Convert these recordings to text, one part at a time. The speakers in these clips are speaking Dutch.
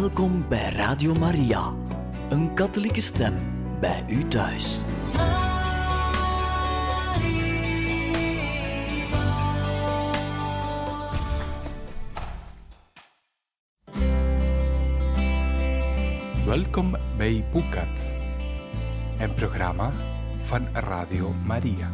Welkom bij Radio Maria, een katholieke stem bij u thuis. Welkom bij Boekat, een programma van Radio Maria.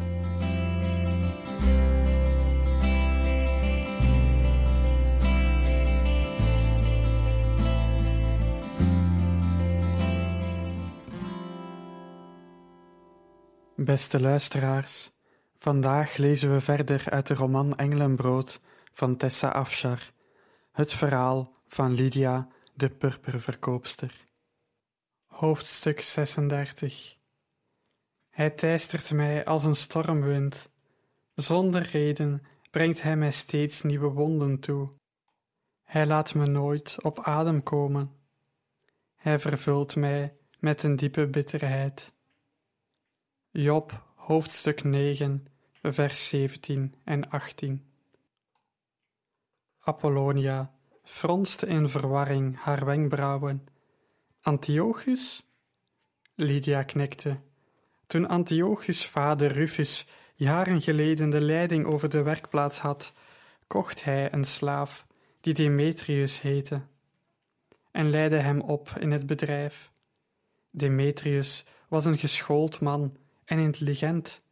Beste luisteraars, vandaag lezen we verder uit de roman Engelenbrood van Tessa Afshar, het verhaal van Lydia, de purperverkoopster. Hoofdstuk 36 Hij teistert mij als een stormwind. Zonder reden brengt hij mij steeds nieuwe wonden toe. Hij laat me nooit op adem komen. Hij vervult mij met een diepe bitterheid. Job, hoofdstuk 9, vers 17 en 18. Apollonia fronste in verwarring haar wenkbrauwen. Antiochus? Lydia knikte. Toen Antiochus' vader Rufus jaren geleden de leiding over de werkplaats had, kocht hij een slaaf die Demetrius heette en leidde hem op in het bedrijf. Demetrius was een geschoold man en intelligent.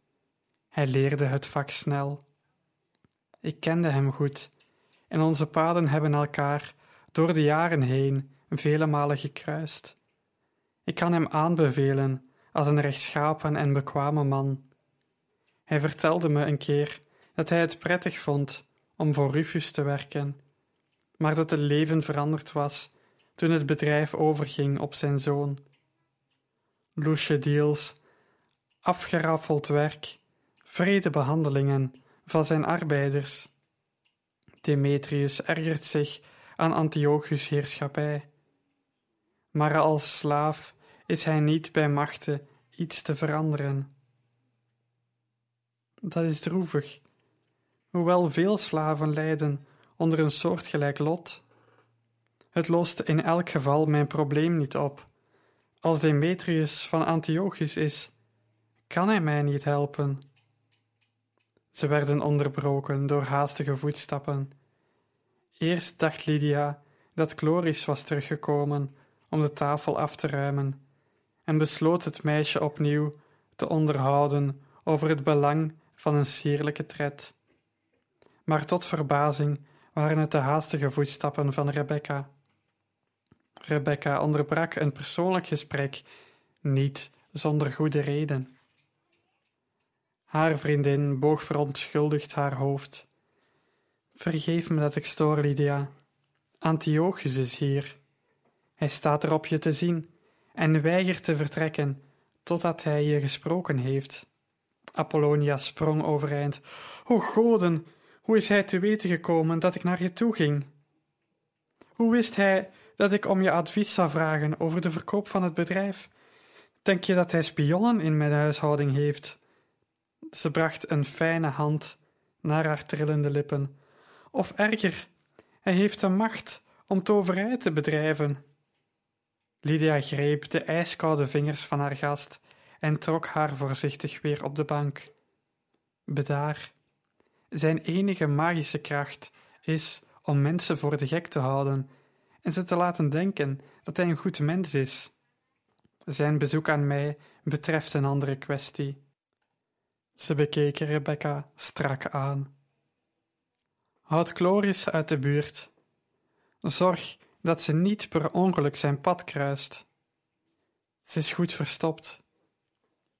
Hij leerde het vak snel. Ik kende hem goed, en onze paden hebben elkaar door de jaren heen vele malen gekruist. Ik kan hem aanbevelen als een rechtschapen en bekwame man. Hij vertelde me een keer dat hij het prettig vond om voor Rufus te werken, maar dat het leven veranderd was toen het bedrijf overging op zijn zoon. Loesje deals afgeraffeld werk, vrede behandelingen van zijn arbeiders. Demetrius ergert zich aan Antiochus' heerschappij. Maar als slaaf is hij niet bij machte iets te veranderen. Dat is droevig, hoewel veel slaven lijden onder een soortgelijk lot. Het lost in elk geval mijn probleem niet op. Als Demetrius van Antiochus is, kan hij mij niet helpen? Ze werden onderbroken door haastige voetstappen. Eerst dacht Lydia dat Chloris was teruggekomen om de tafel af te ruimen, en besloot het meisje opnieuw te onderhouden over het belang van een sierlijke tred. Maar tot verbazing waren het de haastige voetstappen van Rebecca. Rebecca onderbrak een persoonlijk gesprek niet zonder goede reden. Haar vriendin boog verontschuldigd haar hoofd. Vergeef me dat ik stoor, Lydia. Antiochus is hier. Hij staat erop je te zien en weigert te vertrekken totdat hij je gesproken heeft. Apollonia sprong overeind. O goden, hoe is hij te weten gekomen dat ik naar je toe ging? Hoe wist hij dat ik om je advies zou vragen over de verkoop van het bedrijf? Denk je dat hij spionnen in mijn huishouding heeft? Ze bracht een fijne hand naar haar trillende lippen. Of erger, hij heeft de macht om toverij te bedrijven. Lydia greep de ijskoude vingers van haar gast en trok haar voorzichtig weer op de bank. Bedaar. Zijn enige magische kracht is om mensen voor de gek te houden en ze te laten denken dat hij een goed mens is. Zijn bezoek aan mij betreft een andere kwestie. Ze bekeken Rebecca strak aan. Houd Chloris uit de buurt. Zorg dat ze niet per ongeluk zijn pad kruist. Ze is goed verstopt.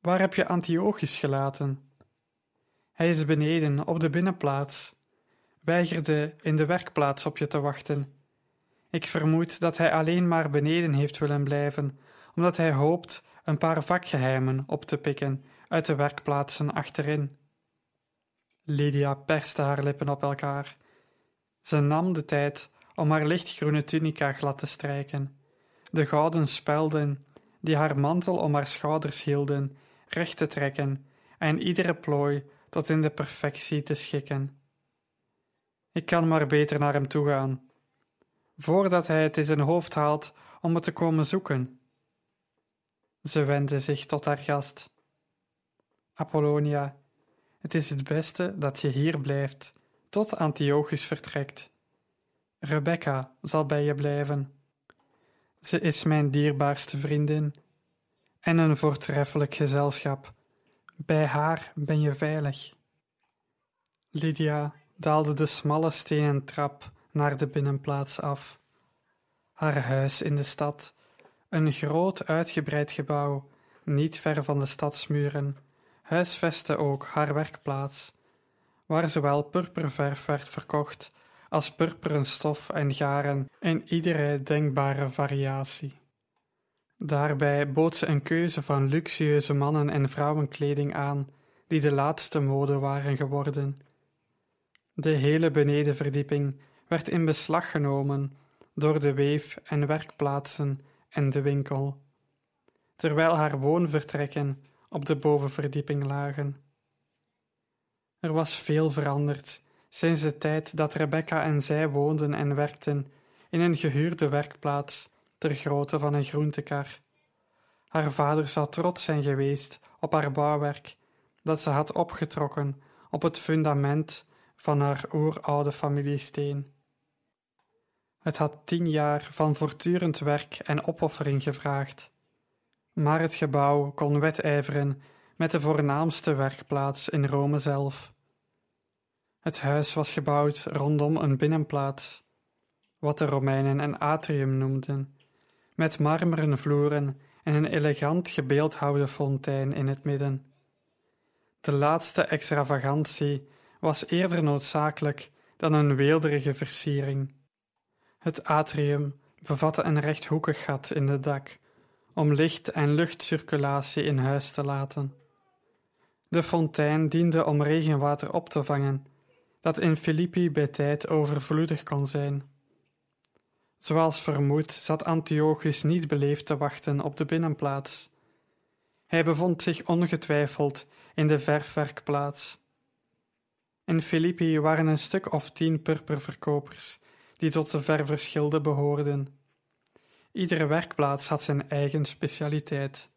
Waar heb je Antiochus gelaten? Hij is beneden op de binnenplaats. Weigerde in de werkplaats op je te wachten. Ik vermoed dat hij alleen maar beneden heeft willen blijven, omdat hij hoopt een paar vakgeheimen op te pikken uit de werkplaatsen achterin. Lydia perste haar lippen op elkaar. Ze nam de tijd om haar lichtgroene tunica glad te strijken, de gouden spelden die haar mantel om haar schouders hielden, recht te trekken en iedere plooi tot in de perfectie te schikken. Ik kan maar beter naar hem toe gaan. voordat hij het in zijn hoofd haalt om het te komen zoeken. Ze wendde zich tot haar gast. Apollonia, het is het beste dat je hier blijft, tot Antiochus vertrekt. Rebecca zal bij je blijven. Ze is mijn dierbaarste vriendin en een voortreffelijk gezelschap. Bij haar ben je veilig. Lydia daalde de smalle stenen trap naar de binnenplaats af. Haar huis in de stad, een groot uitgebreid gebouw, niet ver van de stadsmuren, huisvestte ook haar werkplaats, waar zowel purperverf werd verkocht als purperen stof en garen in iedere denkbare variatie. Daarbij bood ze een keuze van luxueuze mannen- en vrouwenkleding aan, die de laatste mode waren geworden. De hele benedenverdieping werd in beslag genomen door de weef- en werkplaatsen en de winkel, terwijl haar woonvertrekken op de bovenverdieping lagen. Er was veel veranderd sinds de tijd dat Rebecca en zij woonden en werkten in een gehuurde werkplaats ter grootte van een groentekar. Haar vader zou trots zijn geweest op haar bouwwerk dat ze had opgetrokken op het fundament van haar oeroude familiesteen. Het had tien jaar van voortdurend werk en opoffering gevraagd, maar het gebouw kon wedijveren met de voornaamste werkplaats in Rome zelf. Het huis was gebouwd rondom een binnenplaats, wat de Romeinen een atrium noemden, met marmeren vloeren en een elegant gebeeldhouwde fontein in het midden. De laatste extravagantie was eerder noodzakelijk dan een weelderige versiering. Het atrium bevatte een rechthoekig gat in het dak om licht- en luchtcirculatie in huis te laten. De fontein diende om regenwater op te vangen, dat in Filippi bij tijd overvloedig kon zijn. Zoals vermoed zat Antiochus niet beleefd te wachten op de binnenplaats. Hij bevond zich ongetwijfeld in de verfwerkplaats. In Filippi waren een stuk of tien purperverkopers die tot de ververschilden behoorden. Iedere werkplaats had zijn eigen specialiteit.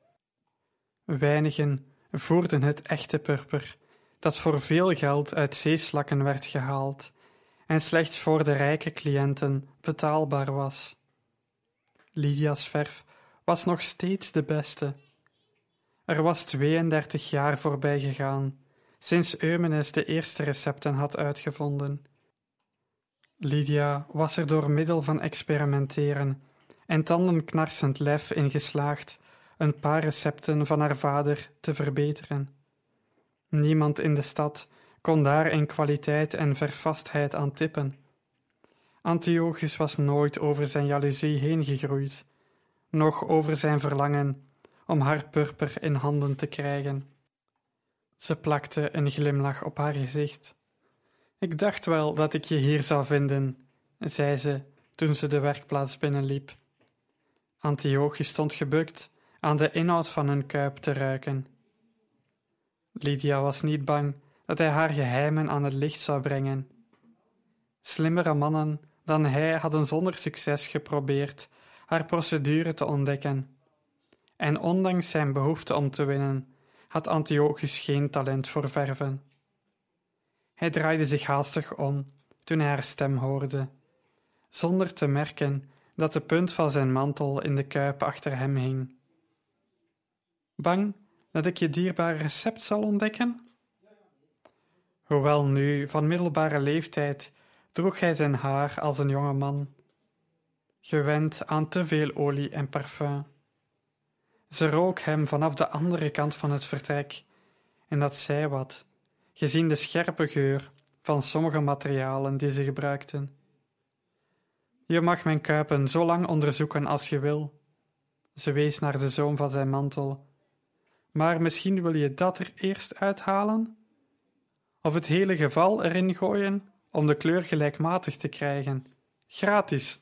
Weinigen voerden het echte purper, dat voor veel geld uit zeeslakken werd gehaald en slechts voor de rijke cliënten betaalbaar was. Lydia's verf was nog steeds de beste. Er was 32 jaar voorbij gegaan sinds Eumenes de eerste recepten had uitgevonden. Lydia was er door middel van experimenteren en tandenknarsend lef in geslaagd een paar recepten van haar vader te verbeteren. Niemand in de stad kon daar in kwaliteit en vervastheid aan tippen. Antiochus was nooit over zijn jaloezie heen gegroeid, noch over zijn verlangen om haar purper in handen te krijgen. Ze plakte een glimlach op haar gezicht. Ik dacht wel dat ik je hier zou vinden, zei ze toen ze de werkplaats binnenliep. Antiochus stond gebukt aan de inhoud van een kuip te ruiken. Lydia was niet bang dat hij haar geheimen aan het licht zou brengen. Slimmere mannen dan hij hadden zonder succes geprobeerd haar procedure te ontdekken. En ondanks zijn behoefte om te winnen, had Antiochus geen talent voor verven. Hij draaide zich haastig om toen hij haar stem hoorde, zonder te merken dat de punt van zijn mantel in de kuip achter hem hing. Bang dat ik je dierbare recept zal ontdekken? Hoewel nu van middelbare leeftijd droeg hij zijn haar als een jonge man, gewend aan te veel olie en parfum. Ze rook hem vanaf de andere kant van het vertrek, en dat zei wat, gezien de scherpe geur van sommige materialen die ze gebruikten. Je mag mijn kuipen zo lang onderzoeken als je wil. Ze wees naar de zoom van zijn mantel. Maar misschien wil je dat er eerst uithalen? Of het hele geval erin gooien om de kleur gelijkmatig te krijgen. Gratis.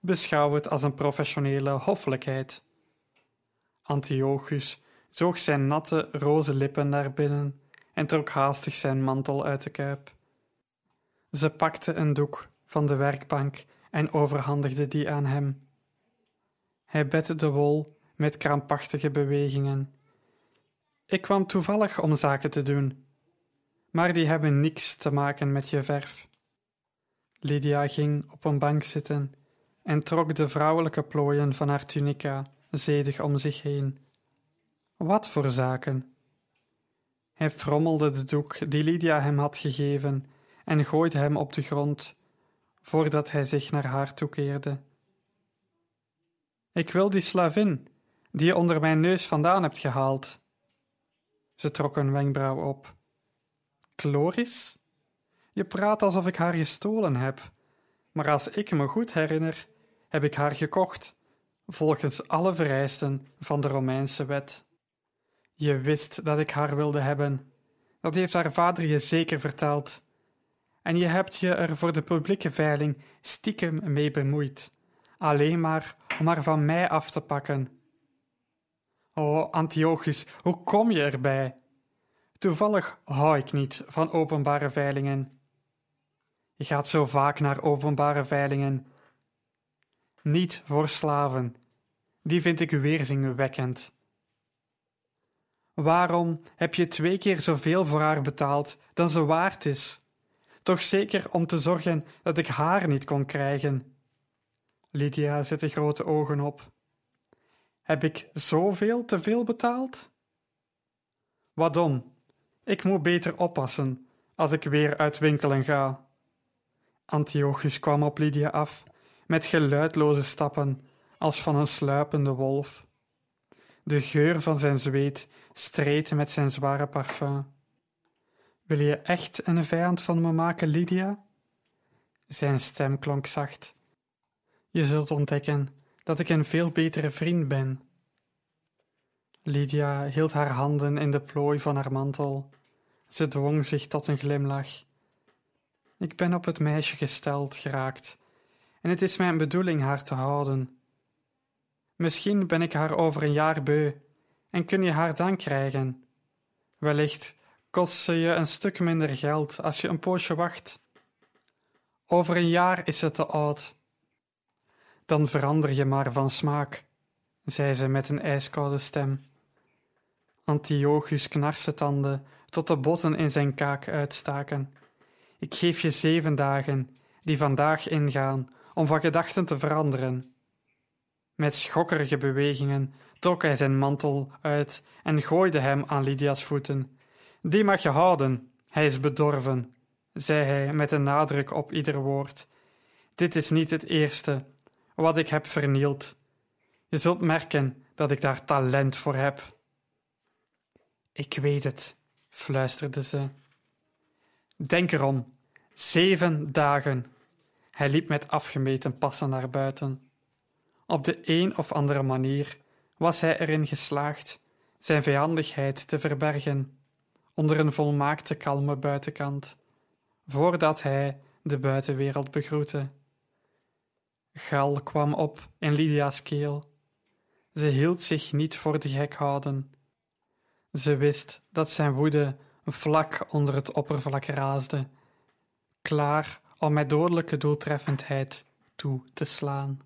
Beschouw het als een professionele hoffelijkheid. Antiochus zoog zijn natte, roze lippen naar binnen en trok haastig zijn mantel uit de kuip. Ze pakte een doek van de werkbank en overhandigde die aan hem. Hij bette de wol met krampachtige bewegingen. Ik kwam toevallig om zaken te doen, maar die hebben niks te maken met je verf. Lydia ging op een bank zitten en trok de vrouwelijke plooien van haar tunica zedig om zich heen. Wat voor zaken? Hij frommelde de doek die Lydia hem had gegeven en gooide hem op de grond, voordat hij zich naar haar toekeerde. Ik wil die slavin, die je onder mijn neus vandaan hebt gehaald. Ze trok een wenkbrauw op. Chloris? Je praat alsof ik haar gestolen heb, maar als ik me goed herinner, heb ik haar gekocht, volgens alle vereisten van de Romeinse wet. Je wist dat ik haar wilde hebben. Dat heeft haar vader je zeker verteld. En je hebt je er voor de publieke veiling stiekem mee bemoeid, alleen maar om haar van mij af te pakken. O, Antiochus, hoe kom je erbij? Toevallig hou ik niet van openbare veilingen. Je gaat zo vaak naar openbare veilingen. Niet voor slaven. Die vind ik weerzinwekkend. Waarom heb je twee keer zoveel voor haar betaald dan ze waard is? Toch zeker om te zorgen dat ik haar niet kon krijgen. Lydia zette grote ogen op. Heb ik zoveel te veel betaald? Wat om? Ik moet beter oppassen als ik weer uit winkelen ga. Antiochus kwam op Lydia af met geluidloze stappen als van een sluipende wolf. De geur van zijn zweet streed met zijn zware parfum. Wil je echt een vijand van me maken, Lydia? Zijn stem klonk zacht. Je zult ontdekken dat ik een veel betere vriend ben. Lydia hield haar handen in de plooi van haar mantel. Ze dwong zich tot een glimlach. Ik ben op het meisje gesteld geraakt, en het is mijn bedoeling haar te houden. Misschien ben ik haar over een jaar beu, en kun je haar dan krijgen. Wellicht kost ze je een stuk minder geld als je een poosje wacht. Over een jaar is ze te oud. Dan verander je maar van smaak, zei ze met een ijskoude stem. Antiochus knarste tanden tot de botten in zijn kaak uitstaken. Ik geef je zeven dagen, die vandaag ingaan, om van gedachten te veranderen. Met schokkerige bewegingen trok hij zijn mantel uit en gooide hem aan Lydia's voeten. Die mag je houden, hij is bedorven, zei hij met een nadruk op ieder woord. Dit is niet het eerste wat ik heb vernield. Je zult merken dat ik daar talent voor heb. Ik weet het, fluisterde ze. Denk erom, zeven dagen. Hij liep met afgemeten passen naar buiten. Op de een of andere manier was hij erin geslaagd zijn vijandigheid te verbergen onder een volmaakte kalme buitenkant, voordat hij de buitenwereld begroette. Gal kwam op in Lydia's keel. Ze hield zich niet voor de gek houden. Ze wist dat zijn woede vlak onder het oppervlak raasde, klaar om met dodelijke doeltreffendheid toe te slaan.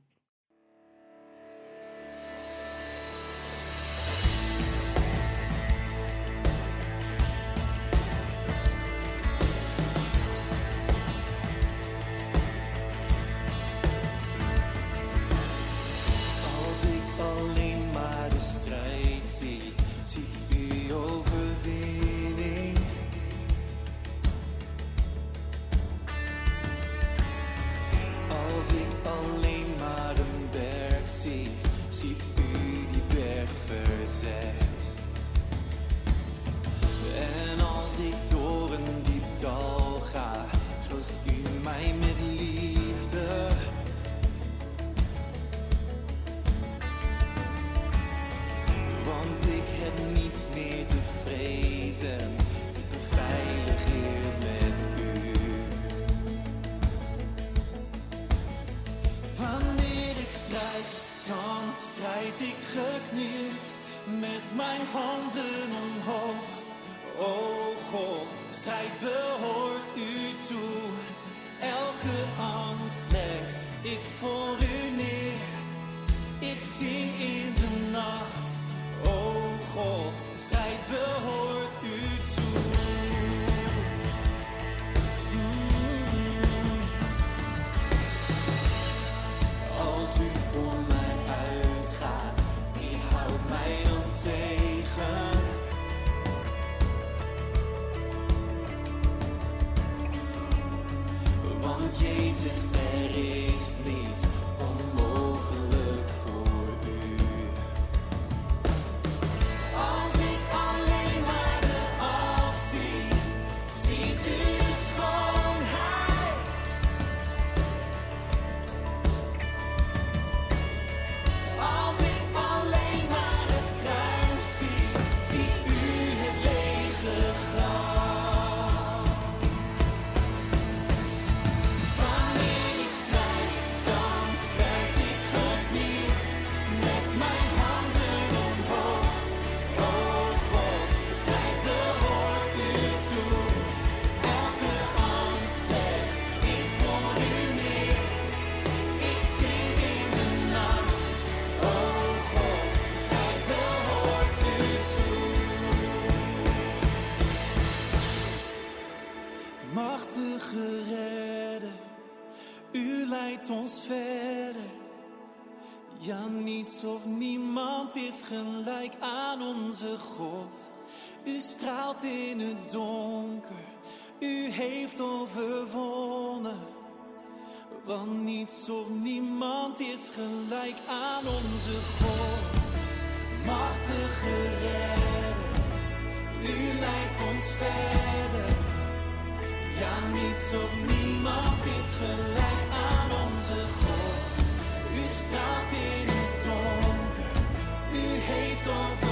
En als ik door een diep dal ga, troost u mij met liefde. Want ik heb niets meer te vrezen, ik ben hier met u. Wanneer ik strijd, dan strijd ik geknield met mijn handen omhoog. O God, strijd behoort u toe. Elke angst leg ik voor u neer. Ik zing in de nacht, o God. Leidt ons verder. Ja, niets of niemand is gelijk aan onze God. U straalt in het donker, u heeft overwonnen. Want niets of niemand is gelijk aan onze God. Machtige redder, u leidt ons verder. Ja, niets of niemand is gelijk U straalt in het donker, u heeft overwonnen.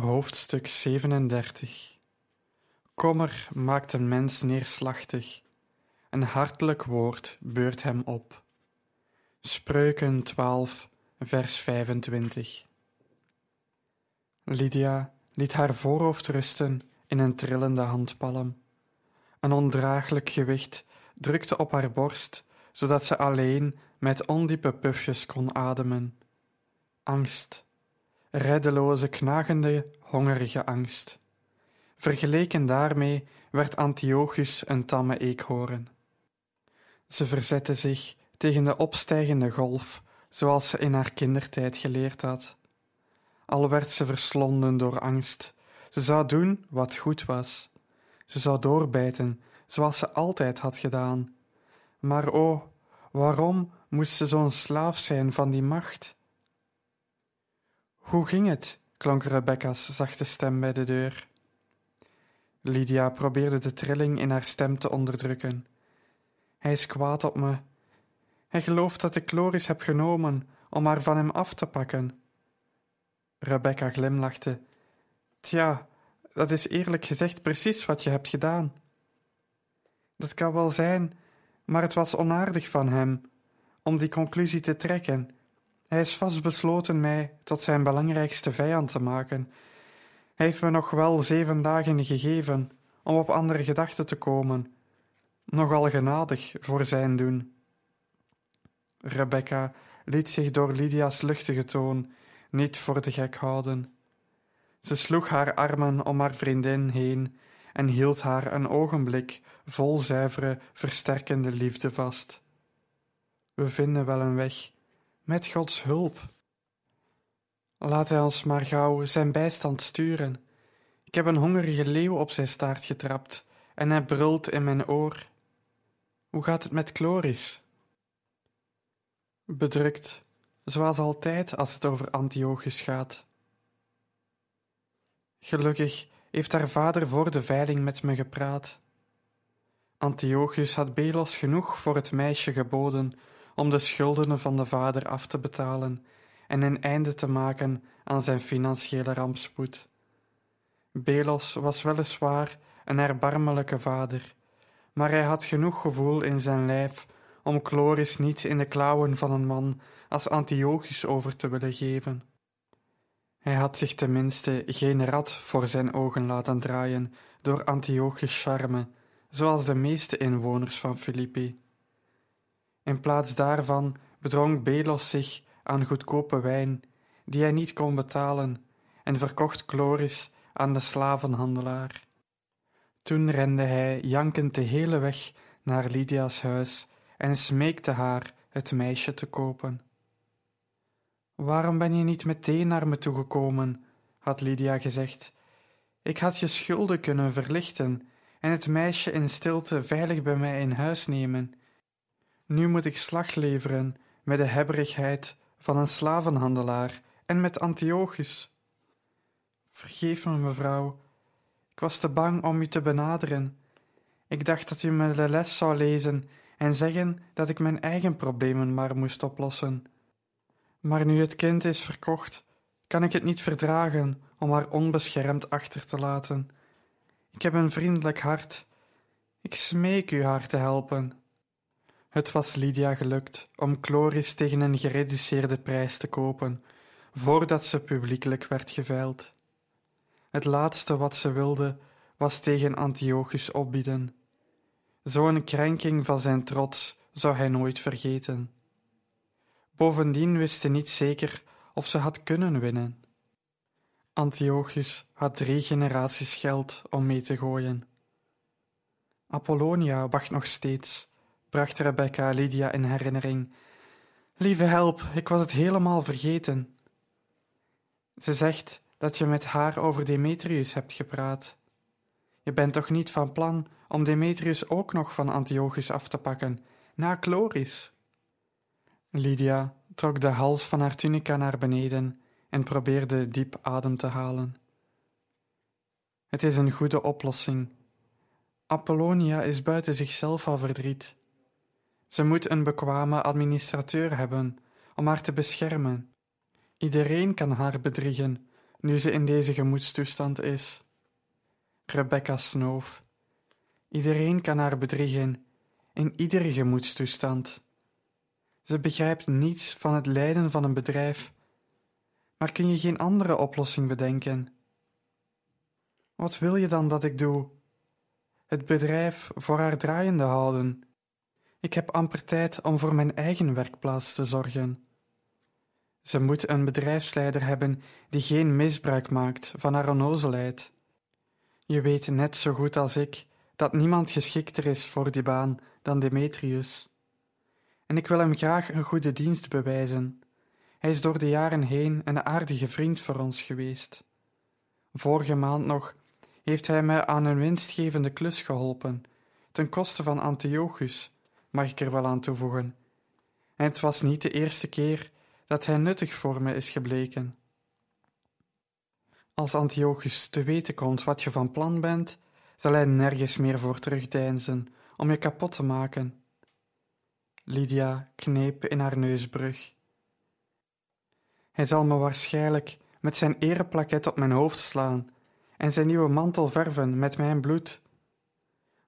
Hoofdstuk 37 Kommer maakt een mens neerslachtig. Een hartelijk woord beurt hem op. Spreuken 12, vers 25 Lydia liet haar voorhoofd rusten in een trillende handpalm. Een ondraaglijk gewicht drukte op haar borst, zodat ze alleen met ondiepe pufjes kon ademen. Angst reddeloze, knagende, hongerige angst. Vergeleken daarmee werd Antiochus een tamme eekhoorn. Ze verzette zich tegen de opstijgende golf, zoals ze in haar kindertijd geleerd had. Al werd ze verslonden door angst, ze zou doen wat goed was. Ze zou doorbijten, zoals ze altijd had gedaan. Maar o, waarom moest ze zo'n slaaf zijn van die macht? Hoe ging het? klonk Rebecca's zachte stem bij de deur. Lydia probeerde de trilling in haar stem te onderdrukken. Hij is kwaad op me. Hij gelooft dat ik Chloris heb genomen om haar van hem af te pakken. Rebecca glimlachte. Tja, dat is eerlijk gezegd precies wat je hebt gedaan. Dat kan wel zijn, maar het was onaardig van hem om die conclusie te trekken hij is vastbesloten mij tot zijn belangrijkste vijand te maken. Hij heeft me nog wel zeven dagen gegeven om op andere gedachten te komen. Nogal genadig voor zijn doen. Rebecca liet zich door Lydia's luchtige toon niet voor de gek houden. Ze sloeg haar armen om haar vriendin heen en hield haar een ogenblik vol zuivere, versterkende liefde vast. We vinden wel een weg met Gods hulp. Laat hij ons maar gauw zijn bijstand sturen. Ik heb een hongerige leeuw op zijn staart getrapt en hij brult in mijn oor. Hoe gaat het met Chloris? Bedrukt, zoals altijd als het over Antiochus gaat. Gelukkig heeft haar vader voor de veiling met me gepraat. Antiochus had Belos genoeg voor het meisje geboden om de schulden van de vader af te betalen en een einde te maken aan zijn financiële rampspoed. Belos was weliswaar een erbarmelijke vader, maar hij had genoeg gevoel in zijn lijf om Chloris niet in de klauwen van een man als Antiochus over te willen geven. Hij had zich tenminste geen rad voor zijn ogen laten draaien door Antiochus' charme, zoals de meeste inwoners van Filippi. In plaats daarvan bedrong Belos zich aan goedkope wijn, die hij niet kon betalen, en verkocht Chloris aan de slavenhandelaar. Toen rende hij jankend de hele weg naar Lydia's huis en smeekte haar het meisje te kopen. Waarom ben je niet meteen naar me toegekomen? had Lydia gezegd. Ik had je schulden kunnen verlichten en het meisje in stilte veilig bij mij in huis nemen. Nu moet ik slag leveren met de hebberigheid van een slavenhandelaar en met Antiochus. Vergeef me, mevrouw. Ik was te bang om u te benaderen. Ik dacht dat u me de les zou lezen en zeggen dat ik mijn eigen problemen maar moest oplossen. Maar nu het kind is verkocht, kan ik het niet verdragen om haar onbeschermd achter te laten. Ik heb een vriendelijk hart. Ik smeek u haar te helpen. Het was Lydia gelukt om Chloris tegen een gereduceerde prijs te kopen, voordat ze publiekelijk werd geveild. Het laatste wat ze wilde was tegen Antiochus opbieden. Zo'n krenking van zijn trots zou hij nooit vergeten. Bovendien wist ze niet zeker of ze had kunnen winnen. Antiochus had drie generaties geld om mee te gooien. Apollonia wacht nog steeds, bracht Rebecca Lydia in herinnering. Lieve help, ik was het helemaal vergeten. Ze zegt dat je met haar over Demetrius hebt gepraat. Je bent toch niet van plan om Demetrius ook nog van Antiochus af te pakken, na Chloris? Lydia trok de hals van haar tunica naar beneden en probeerde diep adem te halen. Het is een goede oplossing. Apollonia is buiten zichzelf van verdriet. Ze moet een bekwame administrateur hebben om haar te beschermen. Iedereen kan haar bedriegen nu ze in deze gemoedstoestand is. Rebecca snoof. Iedereen kan haar bedriegen in iedere gemoedstoestand. Ze begrijpt niets van het lijden van een bedrijf, maar kun je geen andere oplossing bedenken? Wat wil je dan dat ik doe? Het bedrijf voor haar draaiende houden. Ik heb amper tijd om voor mijn eigen werkplaats te zorgen. Ze moet een bedrijfsleider hebben die geen misbruik maakt van haar onnozelheid. Je weet net zo goed als ik dat niemand geschikter is voor die baan dan Demetrius. En ik wil hem graag een goede dienst bewijzen. Hij is door de jaren heen een aardige vriend voor ons geweest. Vorige maand nog heeft hij mij aan een winstgevende klus geholpen, ten koste van Antiochus, mag ik er wel aan toevoegen. En het was niet de eerste keer dat hij nuttig voor me is gebleken. Als Antiochus te weten komt wat je van plan bent, zal hij nergens meer voor terugdeinzen om je kapot te maken. Lydia kneep in haar neusbrug. Hij zal me waarschijnlijk met zijn ereplaket op mijn hoofd slaan en zijn nieuwe mantel verven met mijn bloed.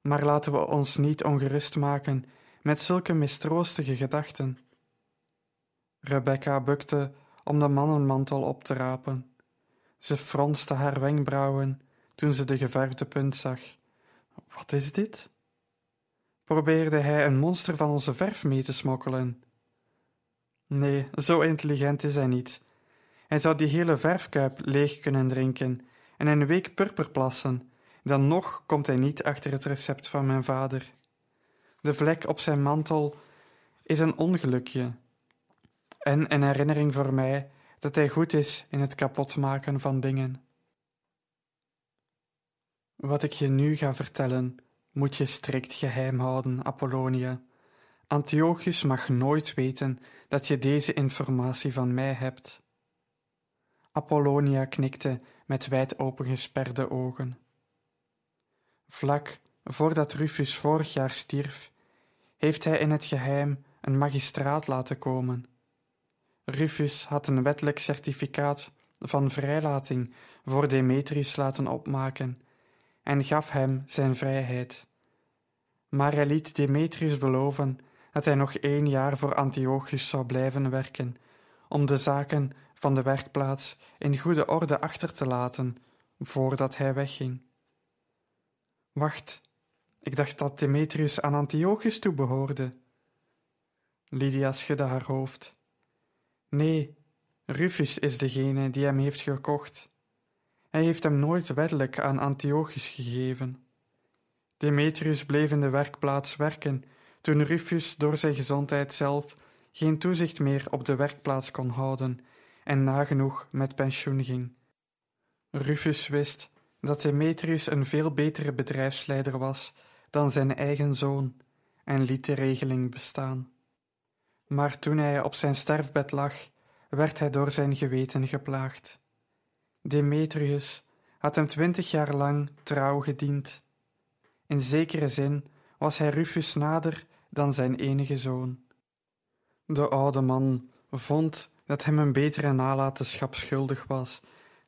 Maar laten we ons niet ongerust maken met zulke mistroostige gedachten. Rebecca bukte om de mannenmantel op te rapen. Ze fronste haar wenkbrauwen toen ze de geverfde punt zag. Wat is dit? Probeerde hij een monster van onze verf mee te smokkelen? Nee, zo intelligent is hij niet. Hij zou die hele verfkuip leeg kunnen drinken en een week purper plassen. Dan nog komt hij niet achter het recept van mijn vader. De vlek op zijn mantel is een ongelukje. En een herinnering voor mij dat hij goed is in het kapotmaken van dingen. Wat ik je nu ga vertellen, moet je strikt geheim houden, Apollonia. Antiochus mag nooit weten dat je deze informatie van mij hebt. Apollonia knikte met wijd opengesperde ogen. Vlak voordat Rufus vorig jaar stierf, heeft hij in het geheim een magistraat laten komen. Rufus had een wettelijk certificaat van vrijlating voor Demetrius laten opmaken en gaf hem zijn vrijheid. Maar hij liet Demetrius beloven dat hij nog één jaar voor Antiochus zou blijven werken, om de zaken van de werkplaats in goede orde achter te laten voordat hij wegging. Wacht, ik dacht dat Demetrius aan Antiochus toebehoorde. Lydia schudde haar hoofd. Nee, Rufus is degene die hem heeft gekocht. Hij heeft hem nooit wettelijk aan Antiochus gegeven. Demetrius bleef in de werkplaats werken toen Rufus door zijn gezondheid zelf geen toezicht meer op de werkplaats kon houden en nagenoeg met pensioen ging. Rufus wist dat Demetrius een veel betere bedrijfsleider was dan zijn eigen zoon en liet de regeling bestaan. Maar toen hij op zijn sterfbed lag, werd hij door zijn geweten geplaagd. Demetrius had hem twintig jaar lang trouw gediend. In zekere zin was hij Rufus nader dan zijn enige zoon. De oude man vond dat hem een betere nalatenschap schuldig was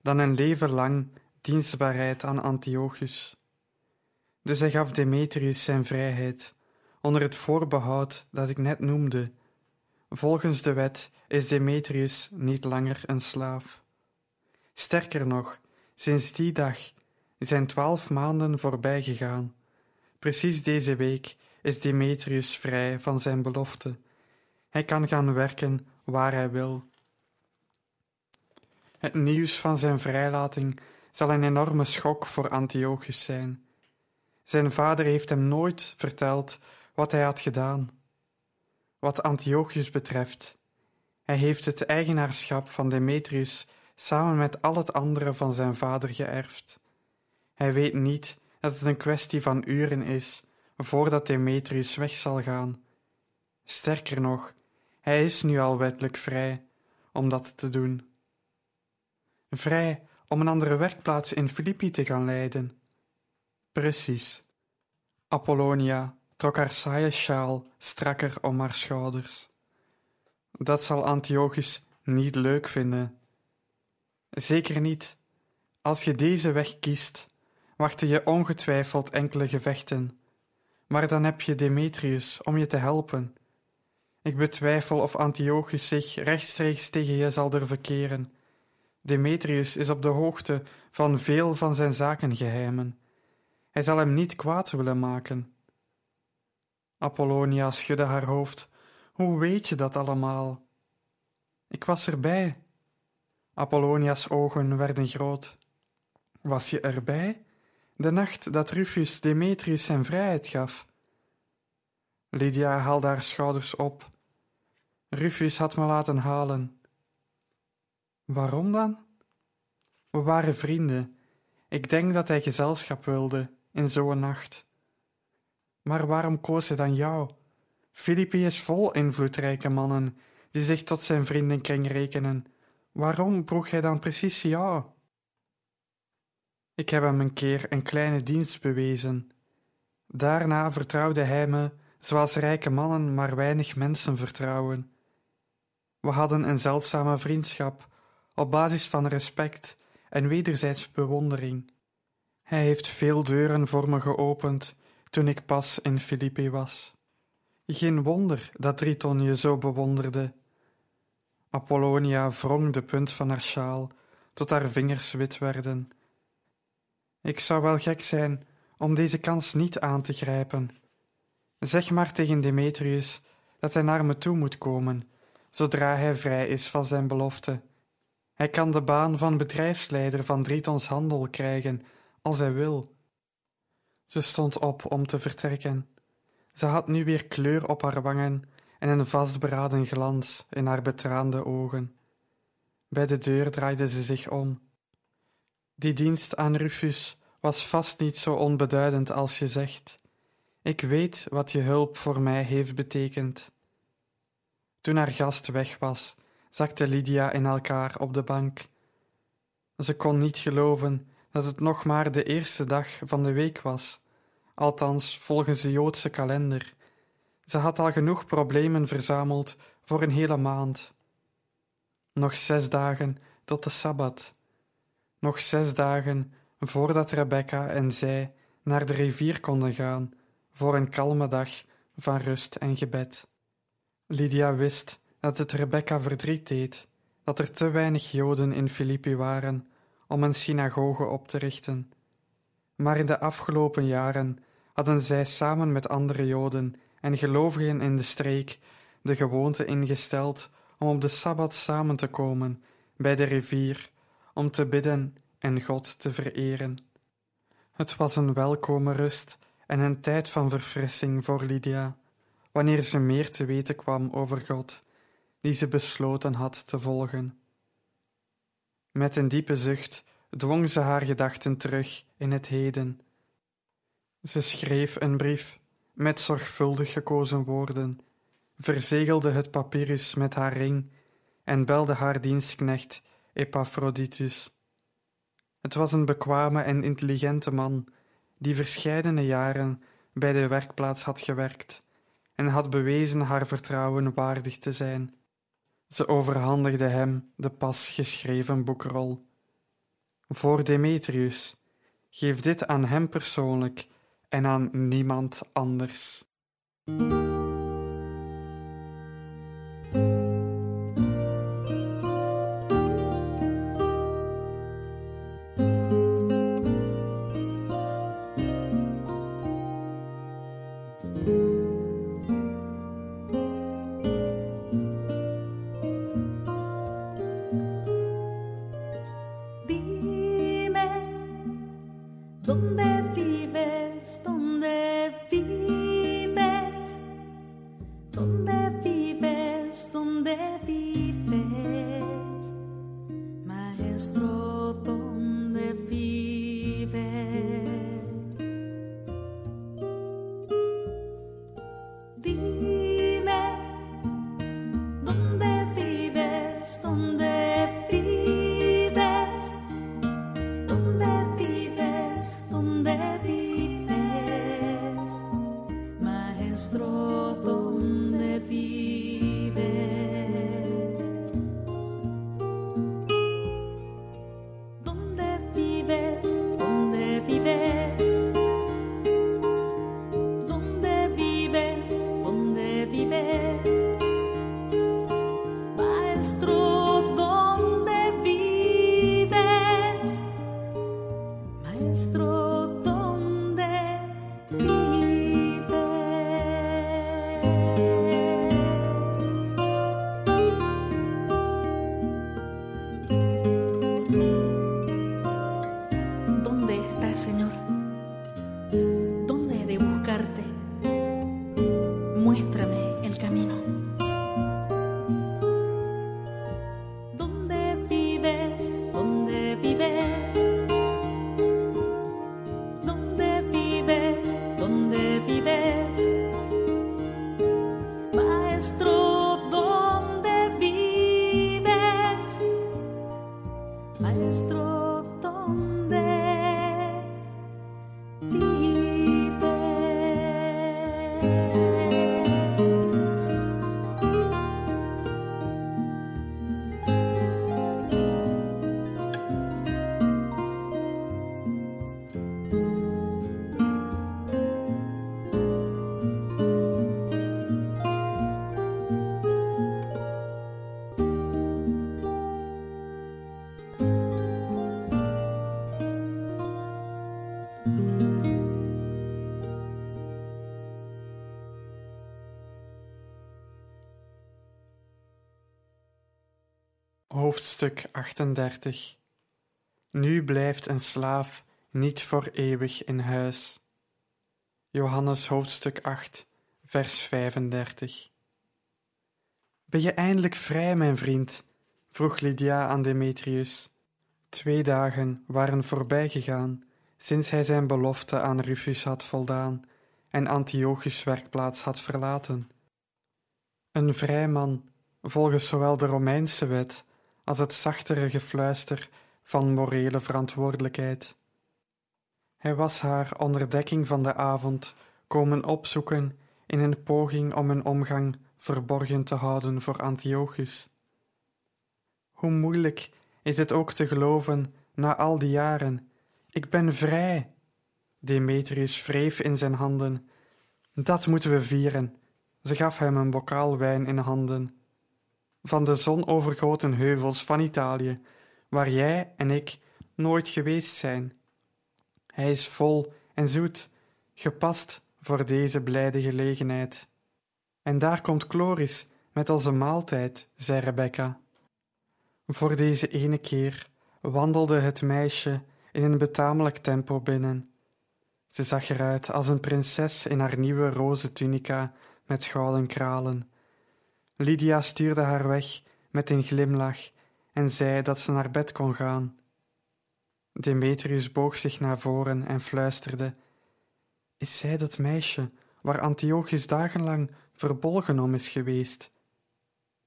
dan een leven lang dienstbaarheid aan Antiochus. Dus hij gaf Demetrius zijn vrijheid, onder het voorbehoud dat ik net noemde. Volgens de wet is Demetrius niet langer een slaaf. Sterker nog, sinds die dag zijn twaalf maanden voorbij gegaan. Precies deze week is Demetrius vrij van zijn belofte. Hij kan gaan werken waar hij wil. Het nieuws van zijn vrijlating zal een enorme schok voor Antiochus zijn. Zijn vader heeft hem nooit verteld wat hij had gedaan. Wat Antiochus betreft, hij heeft het eigenaarschap van Demetrius samen met al het andere van zijn vader geërfd. Hij weet niet dat het een kwestie van uren is voordat Demetrius weg zal gaan. Sterker nog, hij is nu al wettelijk vrij om dat te doen. Vrij om een andere werkplaats in Filippi te gaan leiden. Precies. Apollonia trok haar saaie sjaal strakker om haar schouders. Dat zal Antiochus niet leuk vinden. Zeker niet. Als je deze weg kiest, wachten je ongetwijfeld enkele gevechten. Maar dan heb je Demetrius om je te helpen. Ik betwijfel of Antiochus zich rechtstreeks tegen je zal durven keren. Demetrius is op de hoogte van veel van zijn zakengeheimen. Hij zal hem niet kwaad willen maken. Apollonia schudde haar hoofd. Hoe weet je dat allemaal? Ik was erbij. Apollonia's ogen werden groot. Was je erbij? De nacht dat Rufus Demetrius zijn vrijheid gaf. Lydia haalde haar schouders op. Rufus had me laten halen. Waarom dan? We waren vrienden. Ik denk dat hij gezelschap wilde in zo'n nacht. Maar waarom koos hij dan jou? Filippi is vol invloedrijke mannen die zich tot zijn vriendenkring rekenen. Waarom vroeg hij dan precies jou? Ik heb hem een keer een kleine dienst bewezen. Daarna vertrouwde hij me, zoals rijke mannen maar weinig mensen vertrouwen. We hadden een zeldzame vriendschap, op basis van respect en wederzijds bewondering. Hij heeft veel deuren voor me geopend toen ik pas in Filippi was. Geen wonder dat Triton je zo bewonderde. Apollonia wrong de punt van haar sjaal tot haar vingers wit werden. Ik zou wel gek zijn om deze kans niet aan te grijpen. Zeg maar tegen Demetrius dat hij naar me toe moet komen, zodra hij vrij is van zijn belofte. Hij kan de baan van bedrijfsleider van Dritons handel krijgen, als hij wil. Ze stond op om te vertrekken. Ze had nu weer kleur op haar wangen en een vastberaden glans in haar betraande ogen. Bij de deur draaide ze zich om. Die dienst aan Rufus was vast niet zo onbeduidend als je zegt. Ik weet wat je hulp voor mij heeft betekend. Toen haar gast weg was, zakte Lydia in elkaar op de bank. Ze kon niet geloven dat het nog maar de eerste dag van de week was, althans volgens de Joodse kalender. Ze had al genoeg problemen verzameld voor een hele maand. Nog zes dagen tot de sabbat. Nog zes dagen voordat Rebecca en zij naar de rivier konden gaan voor een kalme dag van rust en gebed. Lydia wist dat het Rebecca verdriet deed dat er te weinig Joden in Filippi waren om een synagoge op te richten. Maar in de afgelopen jaren hadden zij samen met andere Joden en gelovigen in de streek de gewoonte ingesteld om op de sabbat samen te komen bij de rivier om te bidden en God te vereren. Het was een welkome rust en een tijd van verfrissing voor Lydia, wanneer ze meer te weten kwam over God, die ze besloten had te volgen. Met een diepe zucht dwong ze haar gedachten terug in het heden. Ze schreef een brief met zorgvuldig gekozen woorden, verzegelde het papyrus met haar ring en belde haar dienstknecht Epaphroditus. Het was een bekwame en intelligente man die verscheidene jaren bij de werkplaats had gewerkt en had bewezen haar vertrouwen waardig te zijn. Ze overhandigde hem de pas geschreven boekrol. Voor Demetrius, geef dit aan hem persoonlijk en aan niemand anders. Hoofdstuk 38 Nu blijft een slaaf niet voor eeuwig in huis. Johannes hoofdstuk 8, vers 35 Ben je eindelijk vrij, mijn vriend? vroeg Lydia aan Demetrius. Twee dagen waren voorbij gegaan sinds hij zijn belofte aan Rufus had voldaan en Antiochus' werkplaats had verlaten. Een vrij man, volgens zowel de Romeinse wet als het zachtere gefluister van morele verantwoordelijkheid. Hij was haar onder dekking van de avond komen opzoeken in een poging om hun omgang verborgen te houden voor Antiochus. Hoe moeilijk is het ook te geloven na al die jaren. Ik ben vrij. Demetrius wreef in zijn handen. Dat moeten we vieren. Ze gaf hem een bokaal wijn in handen. Van de zonovergoten heuvels van Italië, waar jij en ik nooit geweest zijn. Hij is vol en zoet, gepast voor deze blijde gelegenheid. En daar komt Chloris met een maaltijd, zei Rebecca. Voor deze ene keer wandelde het meisje in een betamelijk tempo binnen. Ze zag eruit als een prinses in haar nieuwe roze tunica met gouden kralen. Lydia stuurde haar weg met een glimlach en zei dat ze naar bed kon gaan. Demetrius boog zich naar voren en fluisterde: Is zij dat meisje waar Antiochus dagenlang verbolgen om is geweest?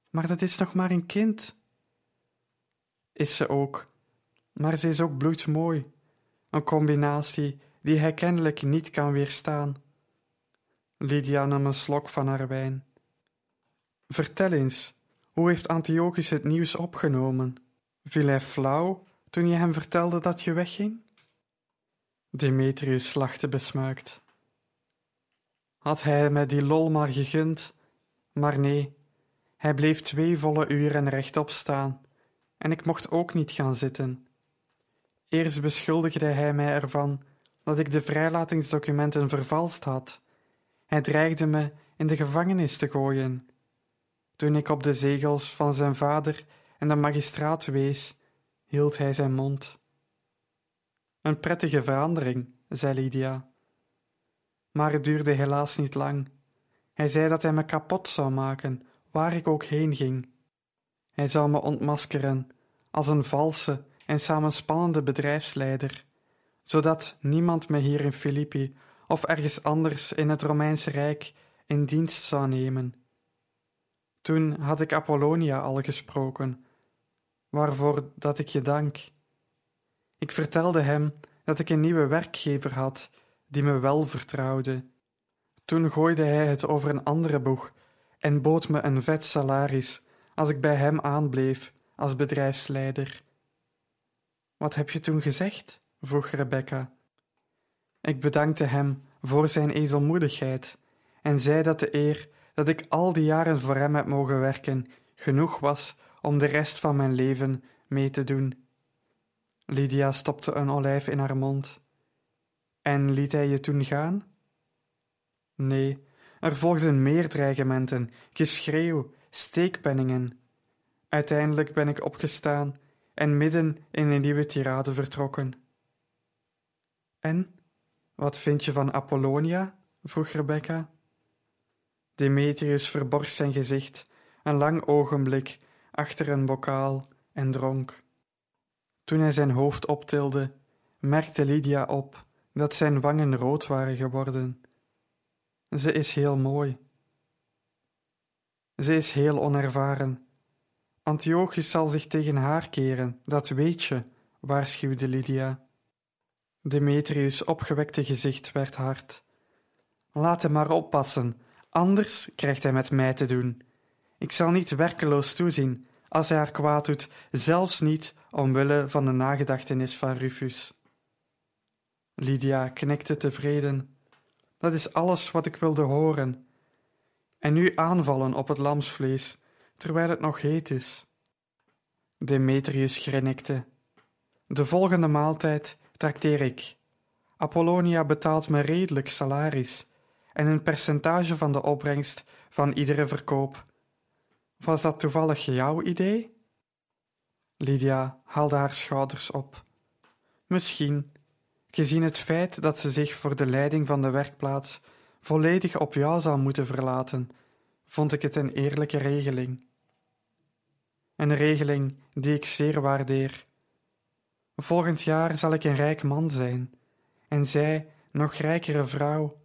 Maar dat is nog maar een kind. Is ze ook, maar ze is ook bloedmooi, een combinatie die hij kennelijk niet kan weerstaan. Lydia nam een slok van haar wijn. Vertel eens, hoe heeft Antiochus het nieuws opgenomen? Viel hij flauw toen je hem vertelde dat je wegging? Demetrius lachte besmuikt. Had hij me die lol maar gegund, maar nee, hij bleef twee volle uren rechtop staan en ik mocht ook niet gaan zitten. Eerst beschuldigde hij mij ervan dat ik de vrijlatingsdocumenten vervalst had. Hij dreigde me in de gevangenis te gooien. Toen ik op de zegels van zijn vader en de magistraat wees, hield hij zijn mond. Een prettige verandering, zei Lydia. Maar het duurde helaas niet lang. Hij zei dat hij me kapot zou maken, waar ik ook heen ging. Hij zou me ontmaskeren als een valse en samenspannende bedrijfsleider, zodat niemand me hier in Filippi of ergens anders in het Romeinse Rijk in dienst zou nemen. Toen had ik Apollonia al gesproken, waarvoor dat ik je dank. Ik vertelde hem dat ik een nieuwe werkgever had die me wel vertrouwde. Toen gooide hij het over een andere boeg en bood me een vet salaris als ik bij hem aanbleef als bedrijfsleider. Wat heb je toen gezegd? vroeg Rebecca. Ik bedankte hem voor zijn edelmoedigheid en zei dat de eer dat ik al die jaren voor hem heb mogen werken genoeg was om de rest van mijn leven mee te doen. Lydia stopte een olijf in haar mond. En liet hij je toen gaan? Nee, er volgden meer dreigementen, geschreeuw, steekpenningen. Uiteindelijk ben ik opgestaan en midden in een nieuwe tirade vertrokken. En, wat vind je van Apollonia? vroeg Rebecca. Demetrius verborg zijn gezicht een lang ogenblik achter een bokaal en dronk. Toen hij zijn hoofd optilde, merkte Lydia op dat zijn wangen rood waren geworden. Ze is heel mooi. Ze is heel onervaren. Antiochus zal zich tegen haar keren, dat weet je, waarschuwde Lydia. Demetrius' opgewekte gezicht werd hard. Laat hem maar oppassen, anders krijgt hij met mij te doen. Ik zal niet werkeloos toezien als hij haar kwaad doet, zelfs niet omwille van de nagedachtenis van Rufus. Lydia knikte tevreden. Dat is alles wat ik wilde horen. En nu aanvallen op het lamsvlees, terwijl het nog heet is. Demetrius grinnikte. De volgende maaltijd trakteer ik. Apollonia betaalt me redelijk salaris en een percentage van de opbrengst van iedere verkoop. Was dat toevallig jouw idee? Lydia haalde haar schouders op. Misschien, gezien het feit dat ze zich voor de leiding van de werkplaats volledig op jou zou moeten verlaten, vond ik het een eerlijke regeling. Een regeling die ik zeer waardeer. Volgend jaar zal ik een rijk man zijn, en zij nog rijkere vrouw.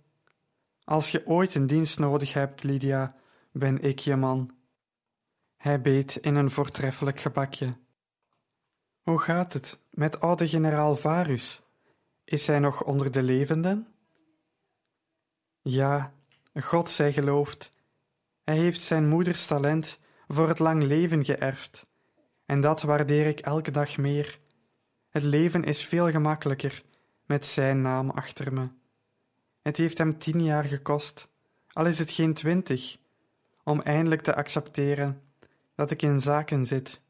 Als je ooit een dienst nodig hebt, Lydia, ben ik je man. Hij beet in een voortreffelijk gebakje. Hoe gaat het met oude generaal Varus? Is hij nog onder de levenden? Ja, God zij geloofd. Hij heeft zijn moeders talent voor het lang leven geërfd. En dat waardeer ik elke dag meer. Het leven is veel gemakkelijker met zijn naam achter me. Het heeft hem tien jaar gekost, al is het geen twintig, om eindelijk te accepteren dat ik in zaken zit.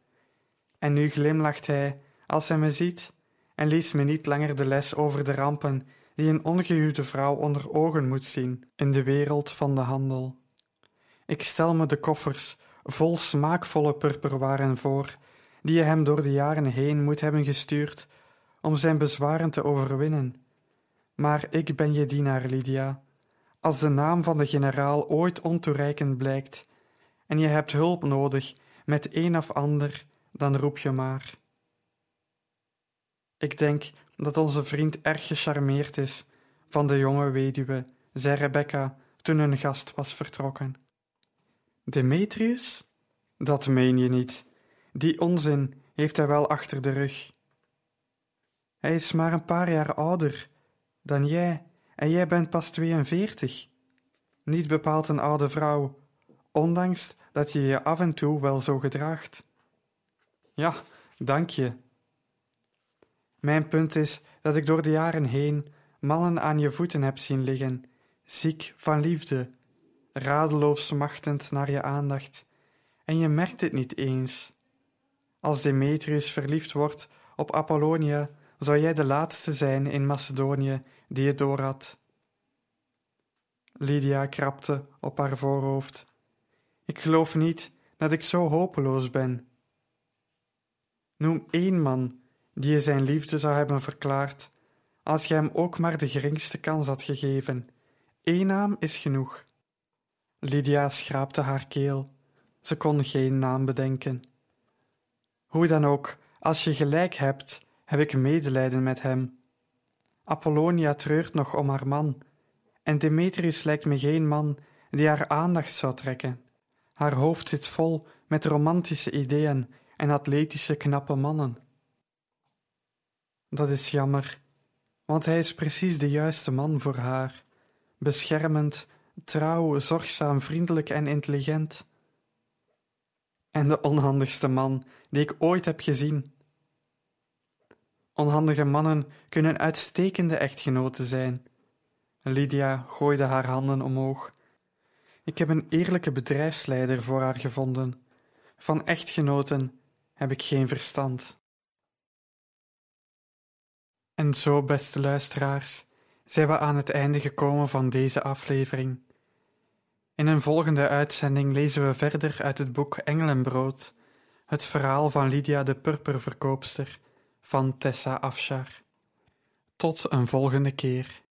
En nu glimlacht hij als hij me ziet en leest me niet langer de les over de rampen die een ongehuwde vrouw onder ogen moet zien in de wereld van de handel. Ik stel me de koffers vol smaakvolle purperwaren voor die je hem door de jaren heen moet hebben gestuurd om zijn bezwaren te overwinnen. Maar ik ben je dienaar, Lydia. Als de naam van de generaal ooit ontoereikend blijkt en je hebt hulp nodig met een of ander, dan roep je maar. Ik denk dat onze vriend erg gecharmeerd is van de jonge weduwe, zei Rebecca toen hun gast was vertrokken. Demetrius? Dat meen je niet. Die onzin heeft hij wel achter de rug. Hij is maar een paar jaar ouder dan jij, en jij bent pas 42. Niet bepaald een oude vrouw, ondanks dat je je af en toe wel zo gedraagt. Ja, dank je. Mijn punt is dat ik door de jaren heen mannen aan je voeten heb zien liggen, ziek van liefde, radeloos smachtend naar je aandacht, en je merkt het niet eens. Als Demetrius verliefd wordt op Apollonia, zou jij de laatste zijn in Macedonië die het doorhad. Lydia krabde op haar voorhoofd. Ik geloof niet dat ik zo hopeloos ben. Noem één man die je zijn liefde zou hebben verklaard, als je hem ook maar de geringste kans had gegeven. Eén naam is genoeg. Lydia schraapte haar keel. Ze kon geen naam bedenken. Hoe dan ook, als je gelijk hebt, heb ik medelijden met hem. Apollonia treurt nog om haar man, en Demetrius lijkt me geen man die haar aandacht zou trekken. Haar hoofd zit vol met romantische ideeën en atletische knappe mannen. Dat is jammer, want hij is precies de juiste man voor haar. Beschermend, trouw, zorgzaam, vriendelijk en intelligent. En de onhandigste man die ik ooit heb gezien. Onhandige mannen kunnen uitstekende echtgenoten zijn. Lydia gooide haar handen omhoog. Ik heb een eerlijke bedrijfsleider voor haar gevonden. Van echtgenoten heb ik geen verstand. En zo, beste luisteraars, zijn we aan het einde gekomen van deze aflevering. In een volgende uitzending lezen we verder uit het boek Engelenbrood, het verhaal van Lydia de purperverkoopster van Tessa Afshar. Tot een volgende keer.